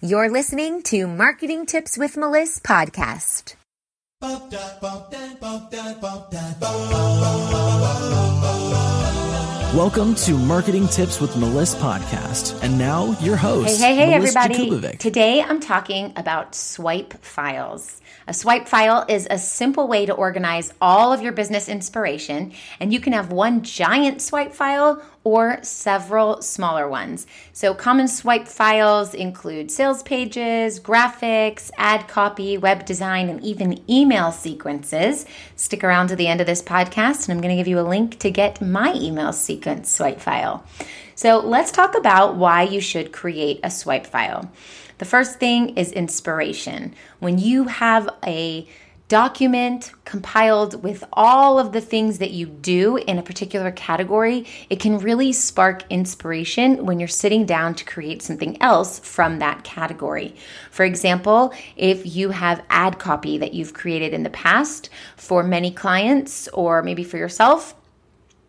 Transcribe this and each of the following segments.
You're listening to Marketing Tips with Meliss podcast. Welcome to Marketing Tips with Meliss podcast. And now your host. Hey, hey, hey, Meliss everybody. Jakubovic. Today I'm talking about swipe files. A swipe file is a simple way to organize all of your business inspiration, and you can have one giant swipe file or several smaller ones. So, common swipe files include sales pages, graphics, ad copy, web design, and even email sequences. Stick around to the end of this podcast, and I'm going to give you a link to get my email sequence swipe file. So, let's talk about why you should create a swipe file. The first thing is inspiration. When you have a document compiled with all of the things that you do in a particular category, it can really spark inspiration when you're sitting down to create something else from that category. For example, if you have ad copy that you've created in the past for many clients or maybe for yourself,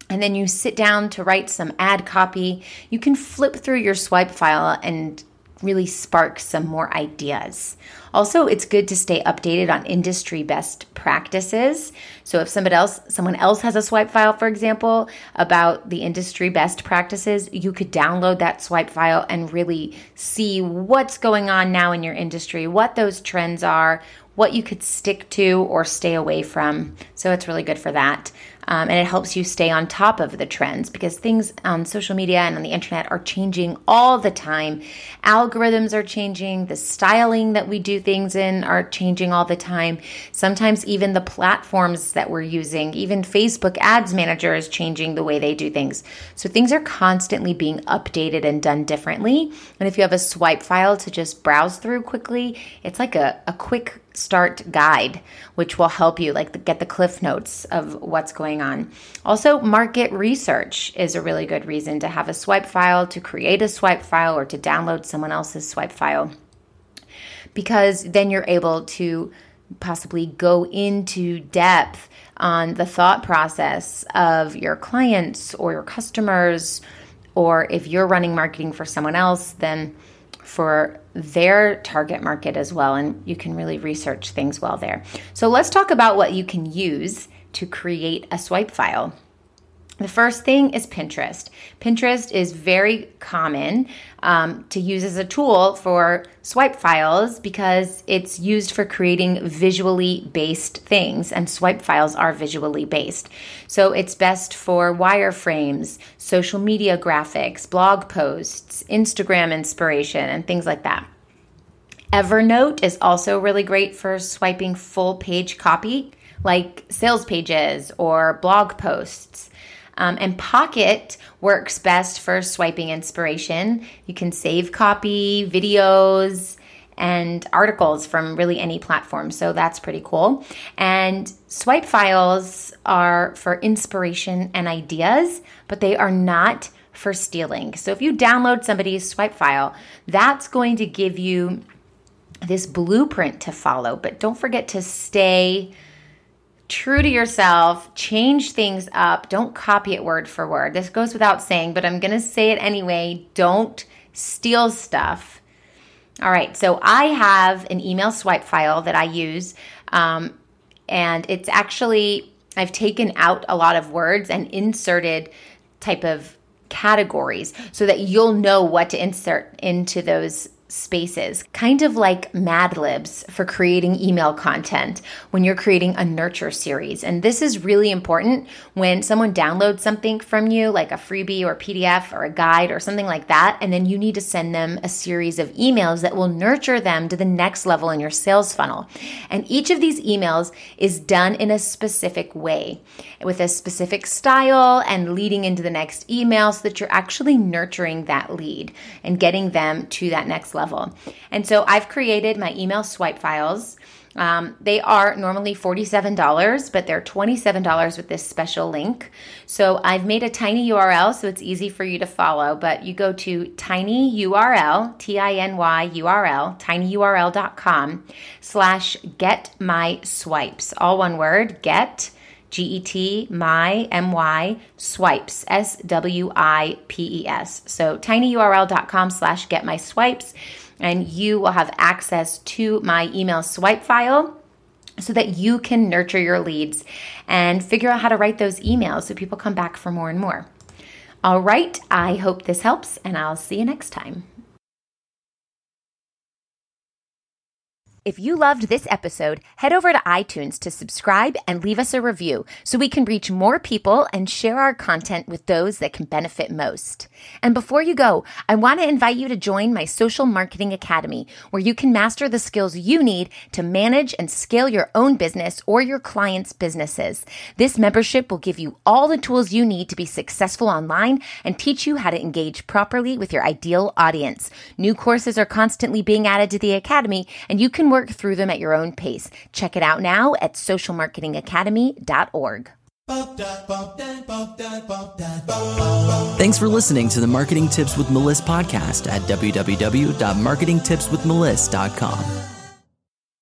and then you sit down to write some ad copy, you can flip through your swipe file and really spark some more ideas. Also, it's good to stay updated on industry best practices. So if somebody else someone else has a swipe file for example about the industry best practices, you could download that swipe file and really see what's going on now in your industry, what those trends are, what you could stick to or stay away from. So it's really good for that. Um, and it helps you stay on top of the trends because things on social media and on the internet are changing all the time. Algorithms are changing, the styling that we do things in are changing all the time. Sometimes even the platforms that we're using, even Facebook Ads Manager is changing the way they do things. So things are constantly being updated and done differently. And if you have a swipe file to just browse through quickly, it's like a, a quick start guide, which will help you like get the cliff notes of what's going on. Also, market research is a really good reason to have a swipe file, to create a swipe file, or to download someone else's swipe file, because then you're able to possibly go into depth on the thought process of your clients or your customers, or if you're running marketing for someone else, then for their target market as well. And you can really research things well there. So let's talk about what you can use to create a swipe file. The first thing is Pinterest. Pinterest is very common um, to use as a tool for swipe files because it's used for creating visually based things, and swipe files are visually based. So it's best for wireframes, social media graphics, blog posts, Instagram inspiration, and things like that. Evernote is also really great for swiping full page copy, like sales pages or blog posts. Um, and Pocket works best for swiping inspiration. You can save copy, videos, and articles from really any platform. So that's pretty cool. And swipe files are for inspiration and ideas, but they are not for stealing. So if you download somebody's swipe file, that's going to give you this blueprint to follow. But don't forget to stay true to yourself, change things up, don't copy it word for word. This goes without saying, but I'm going to say it anyway. Don't steal stuff. All right, so I have an email swipe file that I use, um, and it's actually, I've taken out a lot of words and inserted type of categories so that you'll know what to insert into those spaces, kind of like Mad Libs for creating email content when you're creating a nurture series. And this is really important when someone downloads something from you, like a freebie or PDF or a guide or something like that, and then you need to send them a series of emails that will nurture them to the next level in your sales funnel. And each of these emails is done in a specific way with a specific style and leading into the next email so that you're actually nurturing that lead and getting them to that next level level. And so I've created my email swipe files. Um, they are normally $47, but they're $27 with this special link. So I've made a tiny URL so it's easy for you to follow, but you go to tinyurl, T-I-N-Y URL, tinyurl.com slash get my swipes. All one word, get G E T, my, M Y, swipes, S W I P E S. So tinyurl.com slash get my swipes. and you will have access to my email swipe file so that you can nurture your leads and figure out how to write those emails so people come back for more and more. All right, I hope this helps, and I'll see you next time. If you loved this episode, head over to iTunes to subscribe and leave us a review so we can reach more people and share our content with those that can benefit most. And before you go, I want to invite you to join my Social Marketing Academy, where you can master the skills you need to manage and scale your own business or your clients' businesses. This membership will give you all the tools you need to be successful online and teach you how to engage properly with your ideal audience. New courses are constantly being added to the Academy, and you can work through them at your own pace. Check it out now at socialmarketingacademy.org. Thanks for listening to the Marketing Tips with Meliss podcast at www.marketingtipswithmeliss.com.